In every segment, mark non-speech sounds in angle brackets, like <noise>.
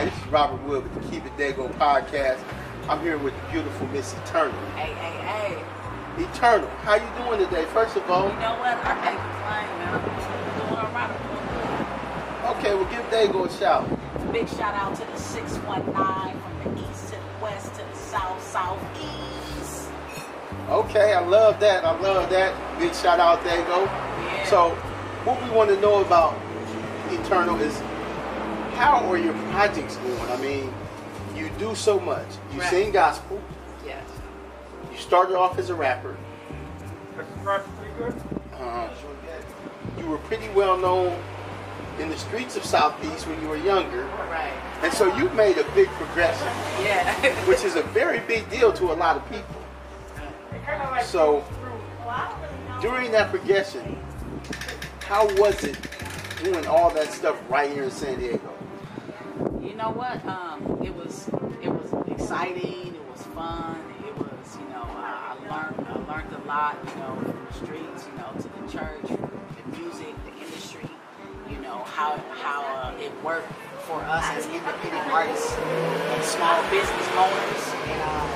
Hi, this is Robert Wood with the Keep It Daygo podcast. I'm here with the beautiful Miss Eturnul. Hey, hey, hey. Eturnul, how you doing today? First of all, You know what? I can't complain, man. I'm doing all right. okay, well give Daygo a shout. Big shout out to the 619 from the east to the west to the south, southeast. Okay, I love that. I love that. Big shout out, Daygo. Yeah. So, what we want to know about Eturnul is how are your projects going? I mean, you do so much. You Right. sing gospel. Yes. You started off as a rapper. That's pretty good. Uh, you were pretty well known in the streets of Southeast when you were younger. Right. And so you've made a big progression, Yeah. <laughs> which is a very big deal to a lot of people. It kind of like So- During that progression, how was it doing all that stuff right here in San Diego? You know what? Um, it was it was exciting. It was fun. It was you know I, I learned I learned a lot. You know from the streets. You know to the church, the music, the industry. You know how how uh, it worked for us as independent artists and small business owners. And um,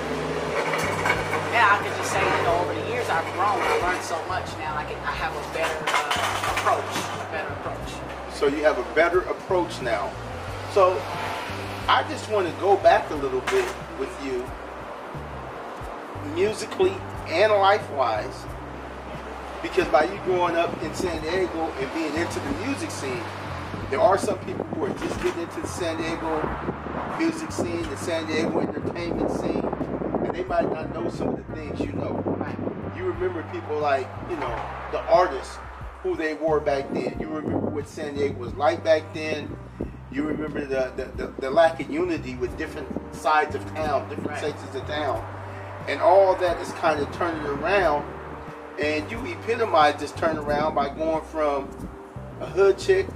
yeah, I could just say you know over the years I've grown. I learned so much now. I can I have a better uh, approach. A better approach. So you have a better approach now. So I just want to go back a little bit with you, musically and life-wise, because by you growing up in San Diego and being into the music scene, there are some people who are just getting into the San Diego music scene, the San Diego entertainment scene, and they might not know some of the things you know. You remember people like, you know, the artists who they were back then. You remember what San Diego was like back then. You remember the, the, the, the lack of unity with different sides of town, different Right. sections of town. And all that is kind of turning around. And you epitomize this turnaround by going from a hood chick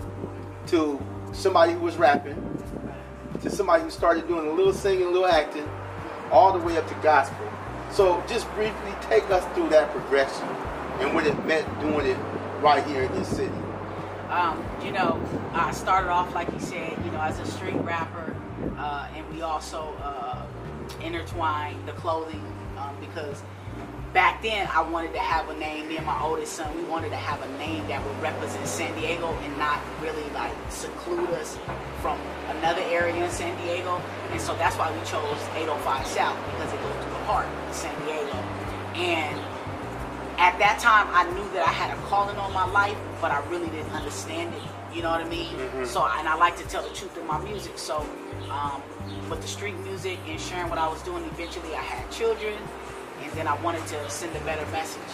to somebody who was rapping to somebody who started doing a little singing, a little acting, all the way up to gospel. So just briefly take us through that progression and what it meant doing it right here in this city. Um, you know, I started off like you said, you know, as a street rapper, uh, and we also uh, intertwined the clothing um, because back then I wanted to have a name. Me and my oldest son, we wanted to have a name that would represent San Diego and not really like seclude us from another area in San Diego. And so that's why we chose 805 South because it goes through the heart of San Diego. And at that time I knew that I had a calling on my life, but I really didn't understand it. You know what I mean? So, and I like to tell the truth in my music. So, um, with the street music and sharing what I was doing, eventually I had children, and then I wanted to send a better message.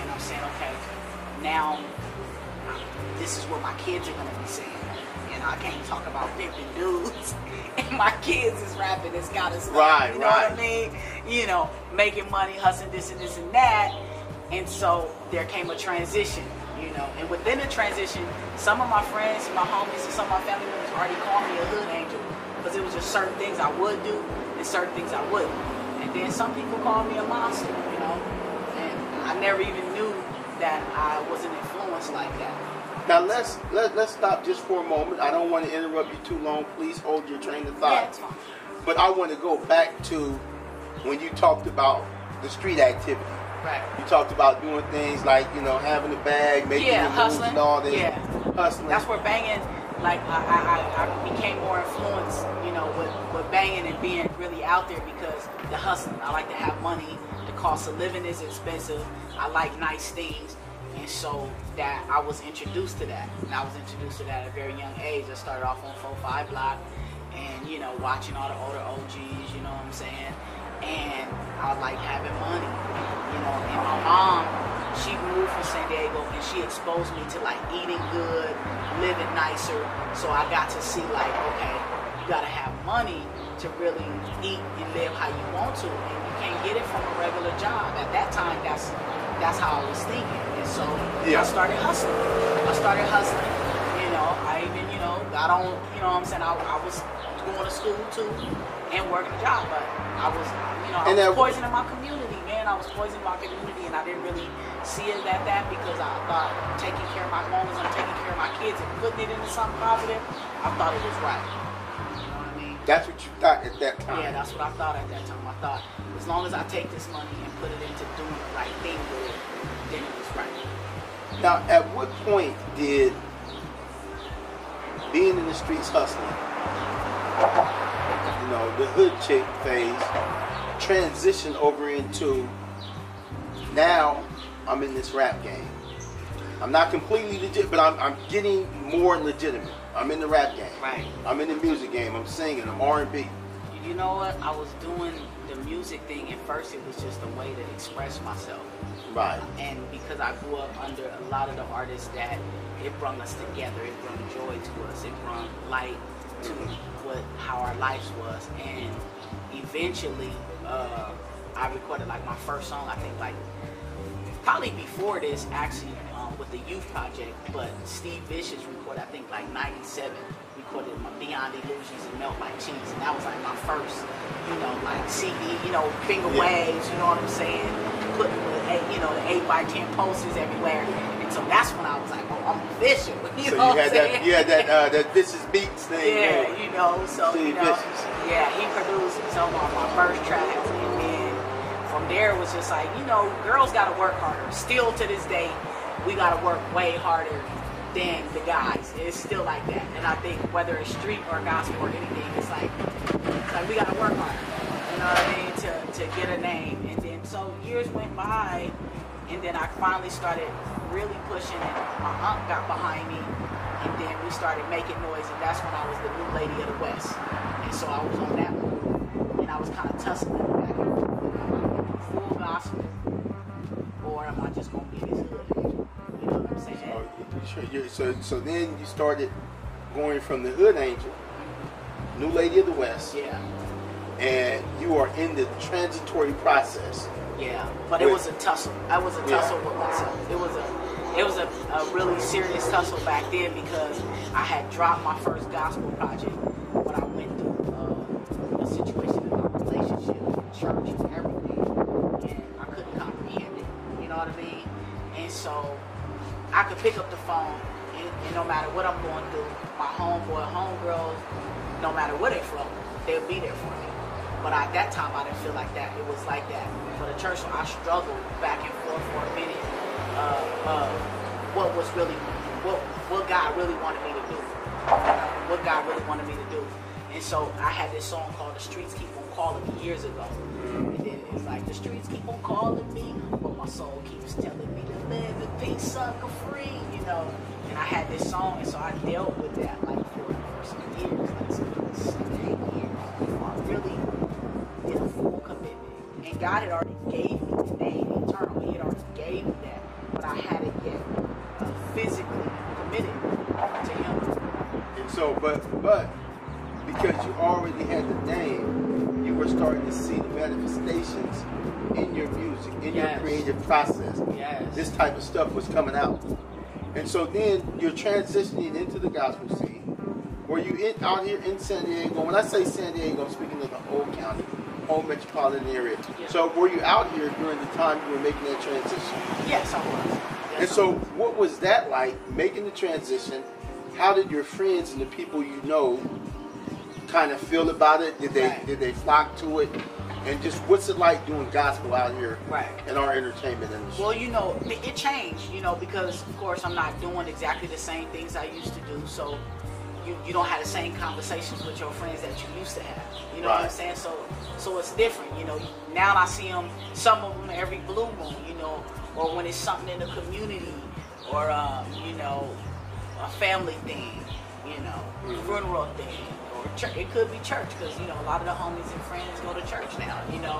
And I'm saying, okay, now this is what my kids are gonna be saying. And I can't talk about pimping dudes. <laughs> And my kids is rapping this kind of stuff. Right, you know right. what I mean? You know, making money, hustling this and this and that. And so there came a transition, you know. And within the transition, some of my friends, my homies, and some of my family members already called me a hood angel. Because it was just certain things I would do and certain things I wouldn't. And then some people called me a monster, you know. And I never even knew that I was an influence like that. Now let's let, let's stop just for a moment. I don't want to interrupt you too long. Please hold your train of thought. fine. But I want to go back to when you talked about the street activity. Right. You talked about doing things like, you know, having a bag, making Yeah, hustling. and all this. Yeah. Hustling. That's where banging, like I, I, I, I became more influenced, you know, with, with banging and being really out there because the hustling. I like to have money. The cost of living is expensive. I like nice things. And so that I was introduced to that. And I was introduced to that at a very young age. I started off on 4-5 block and, you know, watching all the older OGs, you know what I'm saying? And I like having money, you know. And my mom, she moved from San Diego and she exposed me to like eating good, living nicer. So I got to see like, okay, you gotta have money to really eat and live how you want to, and you can't get it from a regular job. At that time, that's that's how I was thinking, and so Yeah. I started hustling. I started hustling. You know, I even you know got on. You know, what I'm saying I, I was going to school too and working a job, but I was you know I And was that- poisoning my community, man. I was poisoning my community, and I didn't really see it at that because I thought taking care of my as I'm taking care of my kids and putting it into something positive, I thought it was right. You know what I mean? That's what you thought at that time. Yeah, that's what I thought at that time. I thought as long as I take this money and put it into doing the right thing with it, then it was right. Now, at what point did being in the streets hustling, you know, the hood chick phase, transition over into now I'm in this rap game? I'm not completely legit, but I'm, I'm getting more legitimate. I'm in the rap game. Right. I'm in the music game. I'm singing. I'm R&B. You know what? I was doing the music thing at first. It was just a way to express myself. Right. and because I grew up under a lot of the artists that it brought us together, it brought joy to us, it brought light to mm-hmm. What how our lives was, and eventually uh, I recorded like my first song. I think like probably before this actually um, with the Youth Project, but Steve Vicious recorded I think like '97 recorded my Beyond Illusions and Melt Like Cheese, and that was like my first, you know, like CD, you know, finger Yeah. waves, you know what I'm saying? Putting the eight, you know, the eight by ten posters everywhere, so that's when I was like, oh, I'm official. <laughs> You So know you had I'm saying? that, you had that, uh, that vicious beats <laughs> thing. Yeah, going. you know, so Steve you know, Vicious. yeah, he produced some of my first tracks, and then from there it was just like, you know, girls got to work harder. Still to this day, we got to work way harder than the guys. It's still like that, and I think whether it's street or gospel or anything, it's like, it's like we got to work harder. You know what I mean? To to get a name, and then so years went by, and then I finally started really pushing, and my aunt got behind me, and then we started making noise, and that's when I was the new lady of the West, and so I was on that move, and I was kind of tussling back and forth. Am I gonna full gospel, or am I just gonna be this hood angel? You know what I'm saying? So, you- sure you- so, so then you started going from the hood angel, new lady of the west, Yeah, and you are in the transitory process. yeah, but it was a tussle. I was a Yeah. tussle with myself. It was a, it was a, a really serious tussle back then because I had dropped my first gospel project, but I went through uh, a situation in my relationship, church, and everything, and I couldn't comprehend it. You know what I mean? And so I could pick up the phone, and, and no matter what I'm going through, my homeboy, homegirls, no matter where they from, they'll be there for me. But at that time, I didn't feel like that. It was like that for the church. So I struggled back and forth for a minute. Uh, uh, what was really, what what God really wanted me to do, what God really wanted me to do. And so I had this song called "The Streets Keep on Calling Me" years ago. And then it's like the streets keep on calling me, but my soul keeps telling me to live in peace, sucker free, you know. And I had this song, and so I dealt with that like for, for some years, like some seven, eight years, before I really did a full commitment. And God had already gave me the name eternal. He had already gave me that, but I hadn't yet uh, physically committed to Him. And so, but but because you already had the name, you were starting to see the manifestations in your music, in your creative process. Yes. This type of stuff was coming out. And so then you're transitioning into the gospel scene. Were you in, out here in San Diego? When I say San Diego, I'm speaking of the whole county, whole metropolitan area. Yeah. So were you out here during the time you were making that transition? Yes, I was. Yes, And so, was. what was that like making the transition? How did your friends and the people you know kind of feel about it? Did they Right. did they flock to it? And just what's it like doing gospel out here Right. in our entertainment industry? Well, you know, it it changed, you know, because of course I'm not doing exactly the same things I used to do. So you, you don't have the same conversations with your friends that you used to have. You know what I'm saying? So so it's different, you know. Now I see them, some of them every blue moon, you know, or when it's something in the community, or um, you know, a family thing, you know, Mhm. funeral thing, or church. It could be church because you know a lot of the homies and friends go to church now. You know,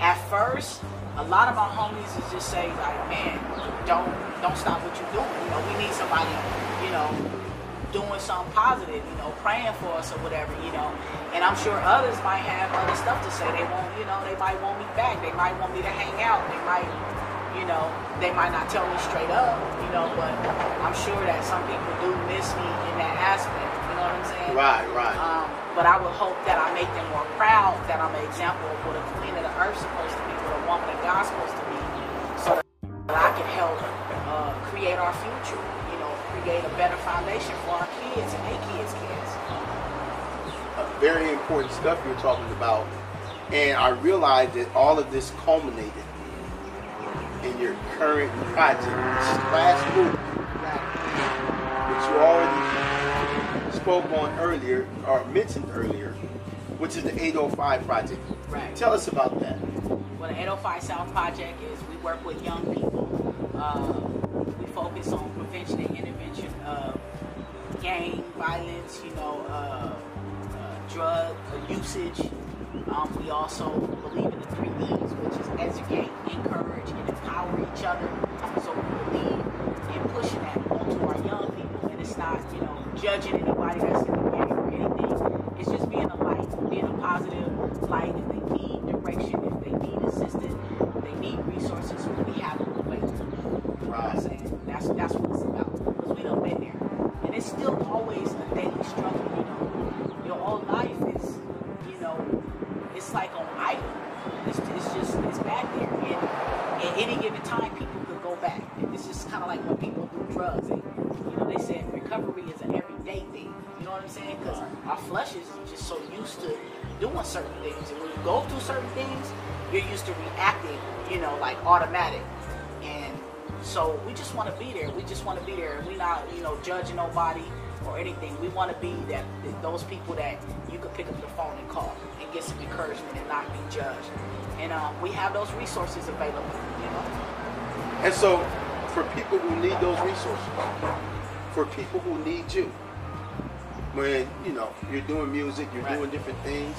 at first, a lot of my homies is just say like, man, don't don't stop what you're doing. You know, we need somebody, you know, doing something positive. You know, praying for us or whatever. You know, and I'm sure others might have other stuff to say. They won't, you know, they might want me back. They might want me to hang out. They might you know, they might not tell me straight up, you know, but I'm sure that some people do miss me in that aspect. You know what I'm saying? right, right. Um, but I would hope that I make them more proud that I'm an example of what a queen of the earth supposed to be, what a woman of God supposed to be, so that I can help uh, create our future. Create a better foundation for our kids and their kids' kids. Uh, very important stuff you're talking about. And I realized that all of this culminated in your current project, Splash Movie, which you already spoke on earlier, or mentioned earlier, which is the 805 project. Right. Tell us about that. Well, the 805 South Project is we work with young people. Uh, focus on prevention and intervention of gang violence, you know, uh, uh, drug usage. Um, we also believe in the three E's, which is educate, encourage, and empower each other. So we believe in pushing that onto our young people, and it's not, you know, judging anybody that's in the gang or anything. It's just being a light, being a positive light. If they need direction, if they need assistance, if they need resources, we have them available. You know what I'm saying? That's that's what it's about. Because we done been there. And it's still always a daily struggle, you know. Your whole life is, you know, it's like on idle. It's, it's just, it's back there. And at any given time, people could go back. And it's just kind of like when people do drugs. And, you know, they recovery is an everyday thing. You know what I'm saying? Because our flesh is just so used to doing certain things. And when you go through certain things, you're used to reacting, you know, like automatic. And so we just want to be there. We just want to be there. We're not, you know, judging nobody or anything. We want to be that those people that you could pick up the phone and call and get some encouragement and not be judged. And um, we have those resources available, you know. And so, for people who need those resources, for people who need you, when you know you're doing music, you're Right. doing different things,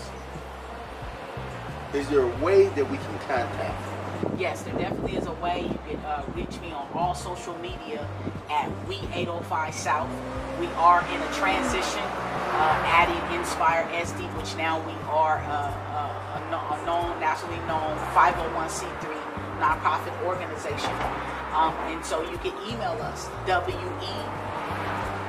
is there a way that we can contact? Yes, there definitely is a way. You can uh, reach me on all social media at We805 South. We are in a transition, uh, adding Inspire SD, which now we are uh, uh, a, a known, nationally known 501c3 nonprofit organization. Um, and so you can email us,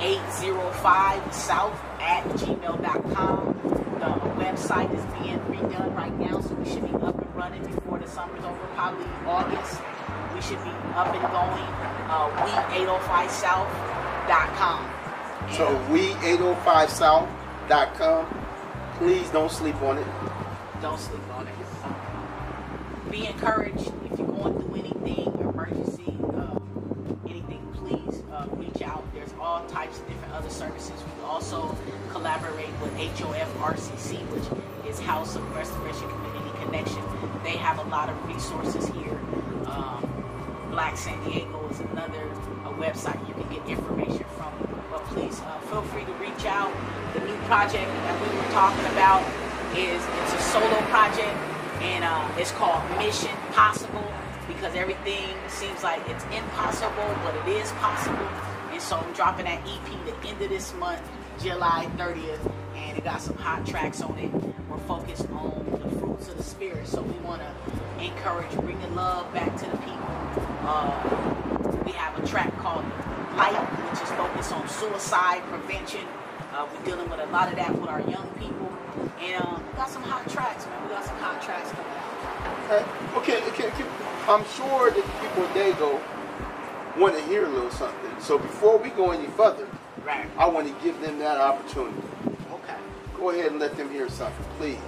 we805south at gmail.com. The website is being redone right now, so we should be up and running before the summer's over, probably August. We should be up and going. Uh, we805south.com. So we805south.com. Please don't sleep on it. Don't sleep on it. Be encouraged if you're going through anything, emergency, uh, anything, uh, reach out. There's all types of different other services. We also collaborate with HOF RCC, which is House of Restoration Community Connection. They have a lot of resources here. Um, Black San Diego is another a website you can get information from. But please uh, feel free to reach out. The new project that we were talking about is it's a solo project and uh, it's called Mission Possible because everything seems like it's impossible, but it is possible. And so I'm dropping that EP the end of this month, July 30th, and it got some hot tracks on it. We're focused on the fruits of the spirit, so we want to encourage bringing love back to the people. Uh, we have a track called Light, which is focused on suicide prevention. Uh, we're dealing with a lot of that with our young people. And uh, we got some hot tracks, man. We got some hot tracks coming out. Okay, okay, okay. I'm sure that the people in Daygo want to hear a little something. So before we go any further, Right. I want to give them that opportunity. Okay. Go ahead and let them hear something, please.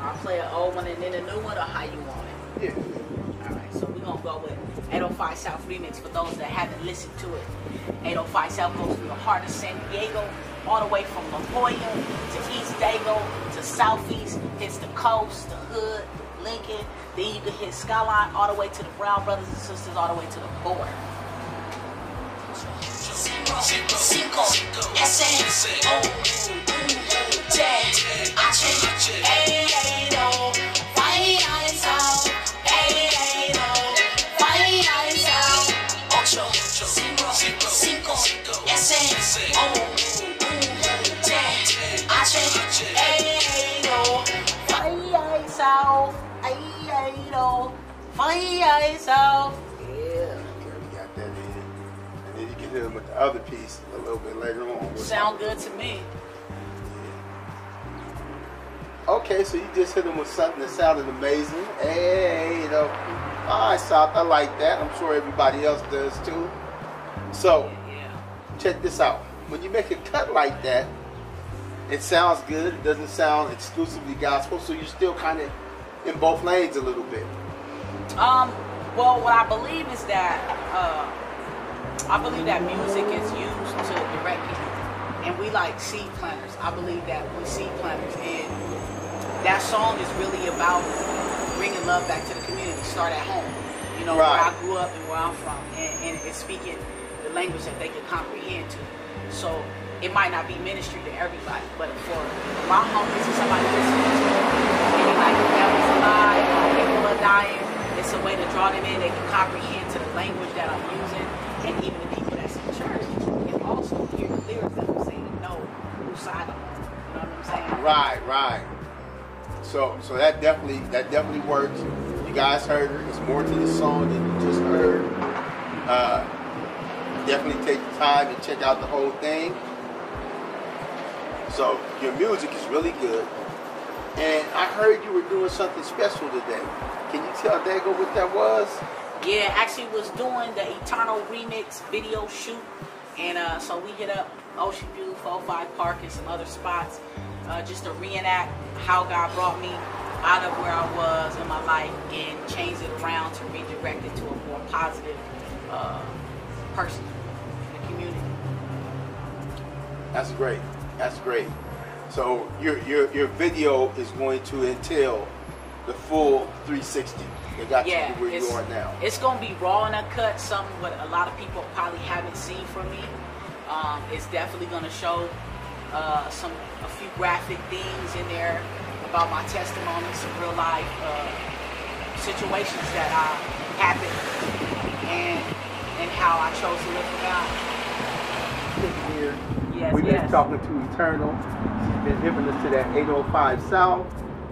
I'll play an old one and then a new one, or how you want it. Yeah. All right, so we're gonna go with 805 South remix for those that haven't listened to it. 805 South goes through the heart of San Diego, all the way from La Jolla to East Daygo to Southeast, hits the coast, the hood, Lincoln. Then you can hit Skyline all the way to the Brown Brothers and Sisters, all the way to the border. Cinco, S, O, T, H, A, O, fire is out, A, O, fire out, ocho, cinco, cinco, S, O, Is out. Yeah. We got that in. And then you can hit them with the other piece a little bit later on. Sound good to me. Okay, so you just hit them with something that sounded amazing. Hey, you know, all right, South, I like that. I'm sure everybody else does too. So, Yeah. check this out. When you make a cut like that, it sounds good. It doesn't sound exclusively gospel, so you're still kind of in both lanes a little bit. Um, well, what I believe is that uh, I believe that music is used to direct people, and we like seed planters. I believe that we seed planters, and that song is really about bringing love back to the community. Start at home, you know, Right. where I grew up and where I'm from, and, and it's speaking the language that they can comprehend to. So it might not be ministry to everybody, but for my homies and somebody listening to it, like families alive, people are dying, it's a way to draw them in. They can comprehend to the language that I'm using, and even the people that's in church can also hear the lyrics that I'm saying and know whose side I'm on. You know what I'm saying? Right, right. So, so that definitely that definitely works. You guys heard. It's more to the song than you just heard. Uh, definitely take the time to check out the whole thing. So your music is really good. And I heard you were doing something special today. Can you tell Daygo what that was? Yeah, actually was doing the Eternal Remix video shoot. And uh, so we hit up Ocean View, 45 Park, and some other spots uh, just to reenact how God brought me out of where I was in my life and change it around to redirect it to a more positive uh, person in the community. That's great. That's great. So your your your video is going to entail the full 360. They got yeah, you to where it's, you are now. it's gonna be raw and uncut. Something what a lot of people probably haven't seen from me. Um, it's definitely gonna show uh, some a few graphic things in there about my testimony, some real life uh, situations that uh, happened, and and how I chose to live for God. Yes, We've been yes. talking to Eturnul. She's been hipping us to that 805 South.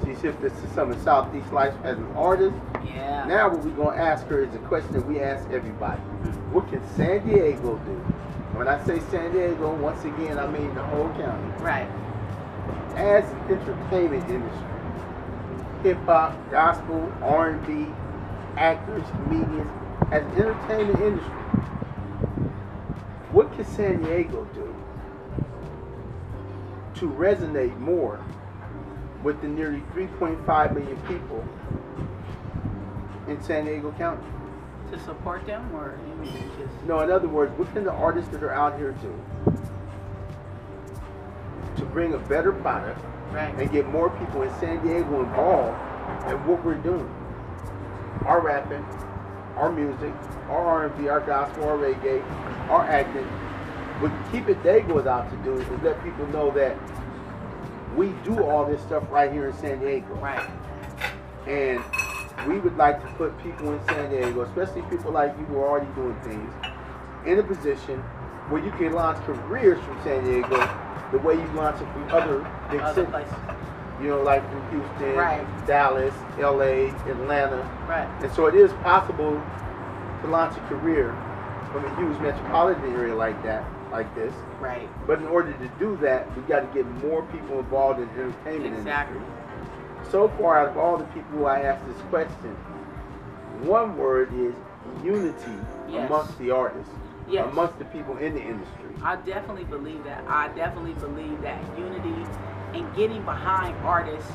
She's hipped us to some of Southeast Life as an artist. Yeah. Now what we're going to ask her is a question that we ask everybody. What can San Diego do? When I say San Diego, once again, I mean the whole county. right. As an entertainment industry, hip hop, gospel, R&B, actors, comedians, as an entertainment industry, what can San Diego do to resonate more with the nearly 3.5 million people in San Diego County? To support them, or you mean just No, in other words, what can the artists that are out here do to bring a better product right? and get more people in San Diego involved in what we're doing? Our rapping, our music, our R&B, our gospel, our reggae, our acting. What Keep It Daygo is out to do is let people know that we do all this stuff right here in San Diego. Right. And we would like to put people in San Diego, especially people like you who are already doing things, in a position where you can launch careers from San Diego the way you launch it from other big Other cities. places. You know, like from Houston, Right. Dallas, LA, Atlanta. Right. And so it is possible to launch a career from a huge metropolitan area like that, like this. Right. But in order to do that, we got to get more people involved in the entertainment Exactly. industry. So far, out of all the people who I asked this question, one word is unity Yes. amongst the artists, Yes. amongst the people in the industry. I definitely believe that. I definitely believe that unity and getting behind artists,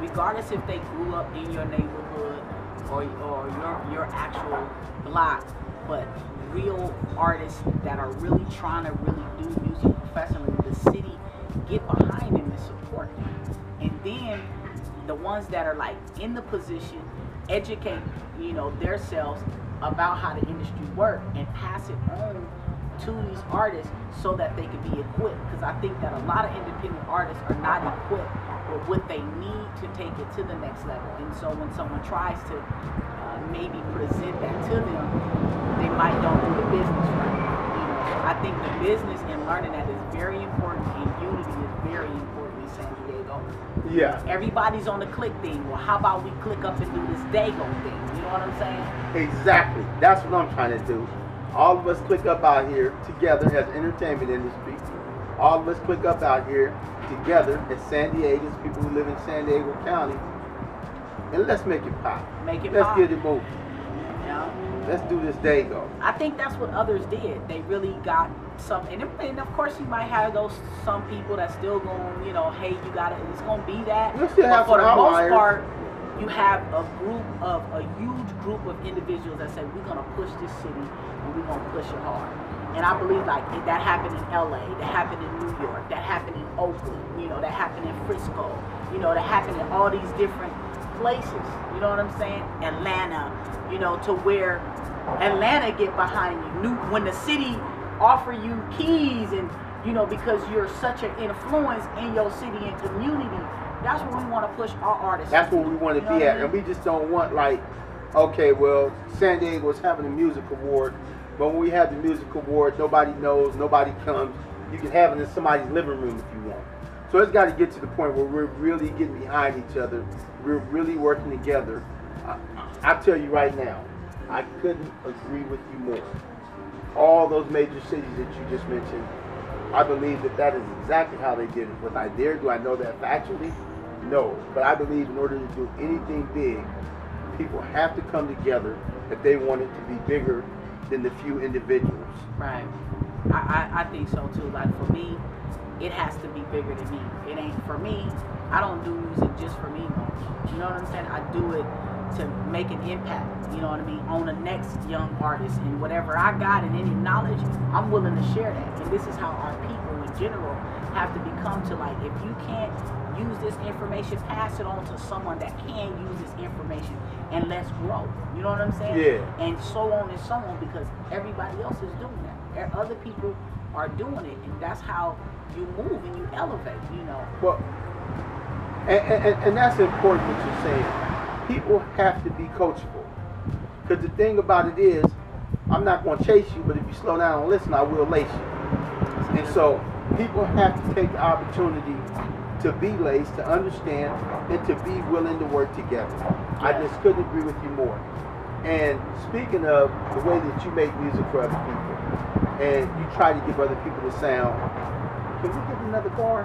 regardless if they grew up in your neighborhood or, or your, your actual block, but real artists that are really trying to really do music professionally the city, get behind them and support them. And then the ones that are like in the position, educate, you know, themselves about how the industry work and pass it on to these artists so that they can be equipped. Because I think that a lot of independent artists are not equipped with what they need to take it to the next level. And so when someone tries to maybe present that to them, they might don't do the business right. I think the business and learning that is very important, and unity is very important in San Diego. Yeah, Everybody's on the click thing. Well, how about we click up and do this Daygo thing? You know what I'm saying? exactly. That's what I'm trying to do. All of us click up out here together as entertainment industry. All of us click up out here together as San Diegans, people who live in San Diego County, and let's make it pop. Make it pop. Let's pop. get it moving. Yeah. Let's do this Daygo. I think that's what others did. They really got some, and, and of course you might have those some people that still going, you know, hey, you got to It's going to be that. We'll still but have for the most part, you have a group of a huge group of individuals that say we're going to push this city and we're going to push it hard. And I believe like that happened in LA, that happened in New York, that happened in Oakland, you know, that happened in Frisco, you know, that happened in all these different places. You know what I'm saying? Atlanta, you know, to where Atlanta get behind you. New when the city offer you keys and you know because you're such an influence in your city and community. That's what we want to push our artists. That's where we want You to know be what I at, and we just don't want like, okay, well, San Diego's having a music award, but when we have the music award, nobody knows, nobody comes. You can have it in somebody's living room if you want. So it's got to get to the point where we're really getting behind each other. We're really working together. I, I tell you right now, I couldn't agree with you more. All those major cities that you just mentioned, I believe that that is exactly how they did it. Was I there? Do I know that factually? No. But I believe in order to do anything big, people have to come together if they want it to be bigger than the few individuals. Right. I, I, I think so too. Like for me, it has to be bigger than me. It ain't for me. I don't do music just for me. You know what I'm saying? I do it to make an impact. You know what I mean? On the next young artist and whatever I got and any knowledge, I'm willing to share that. And this is how our people in general have to become to like if you can't use this information, pass it on to someone that can use this information and let's grow. You know what I'm saying? Yeah. and so on and so on because everybody else is doing that. Other people are doing it, and that's how you move and you elevate. You know, Well, and, and, and that's important what you're saying. People have to be coachable. Because the thing about it is, I'm not going to chase you, but if you slow down and listen, I will lace you. And so people have to take the opportunity to be laced, to understand, and to be willing to work together. I just couldn't agree with you more. And speaking of the way that you make music for other people, and you try to give other people the sound, can we get another car?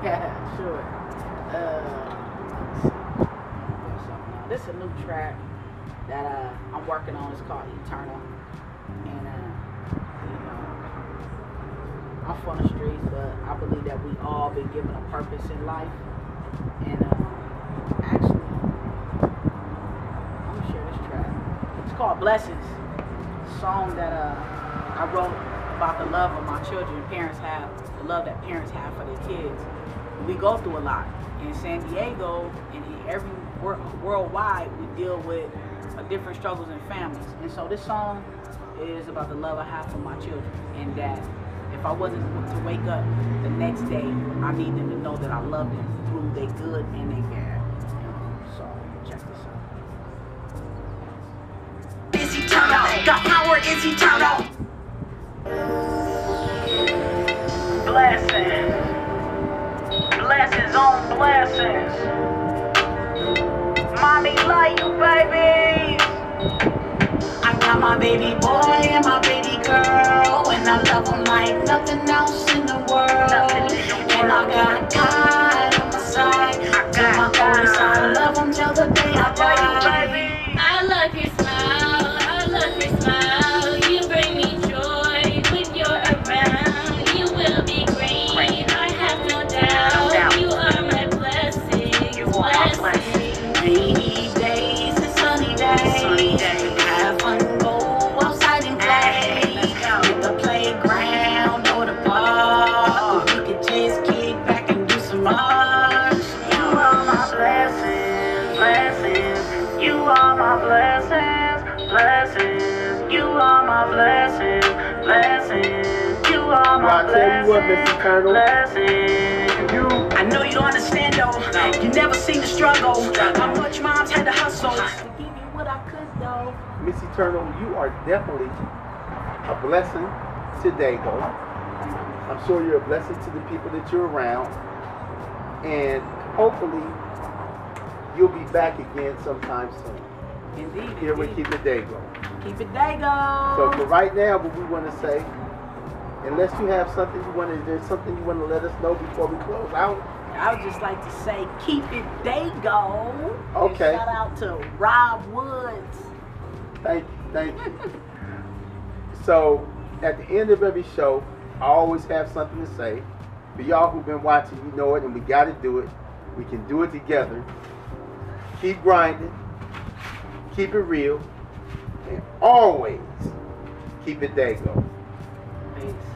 <laughs> yeah, sure. Uh, this is a new track that uh, I'm working on. It's called Eternal, and uh, you know, I'm from the streets, but I believe that we all been given a purpose in life, and uh, actually, I'm gonna share this track. It's called Blessings. Song that uh, I wrote about the love of my children. Parents have the love that parents have for their kids. We go through a lot in San Diego and in every worldwide. We deal with different struggles in families, and so this song is about the love I have for my children, and that if I wasn't to wake up the next day, I need them to know that I love them through their good and their bad. So check this out. is eternal. The power is eternal. Blessings. Blessings. Mommy love you, baby. I got my baby boy and my baby girl, and I love them like nothing else in the world. And I got God on my side. With my voice, I love them till the day I die. I love your smile, I love your smile. Well, I what, Mr. Colonel, you I know you don't understand though. You never seen the struggle. How much moms had to hustle. To give you what I could, though. Miss Eturnul, you are definitely a blessing to Daygo. I'm sure you're a blessing to the people that you're around. And hopefully you'll be back again sometime soon. Indeed. Here we keep it Daygo. Keep it Daygo. So for right now, what we want to say, unless you have something you want to, there's something you want to let us know before we close out. I would just like to say, keep it Daygo. And Okay. shout out to Rob Woods. Thank you. Thank you. So, at the end of every show, I always have something to say. For y'all who've been watching, you know it, and we got to do it. We can do it together. Keep grinding. Keep it real. And always keep it Daygo. Peace.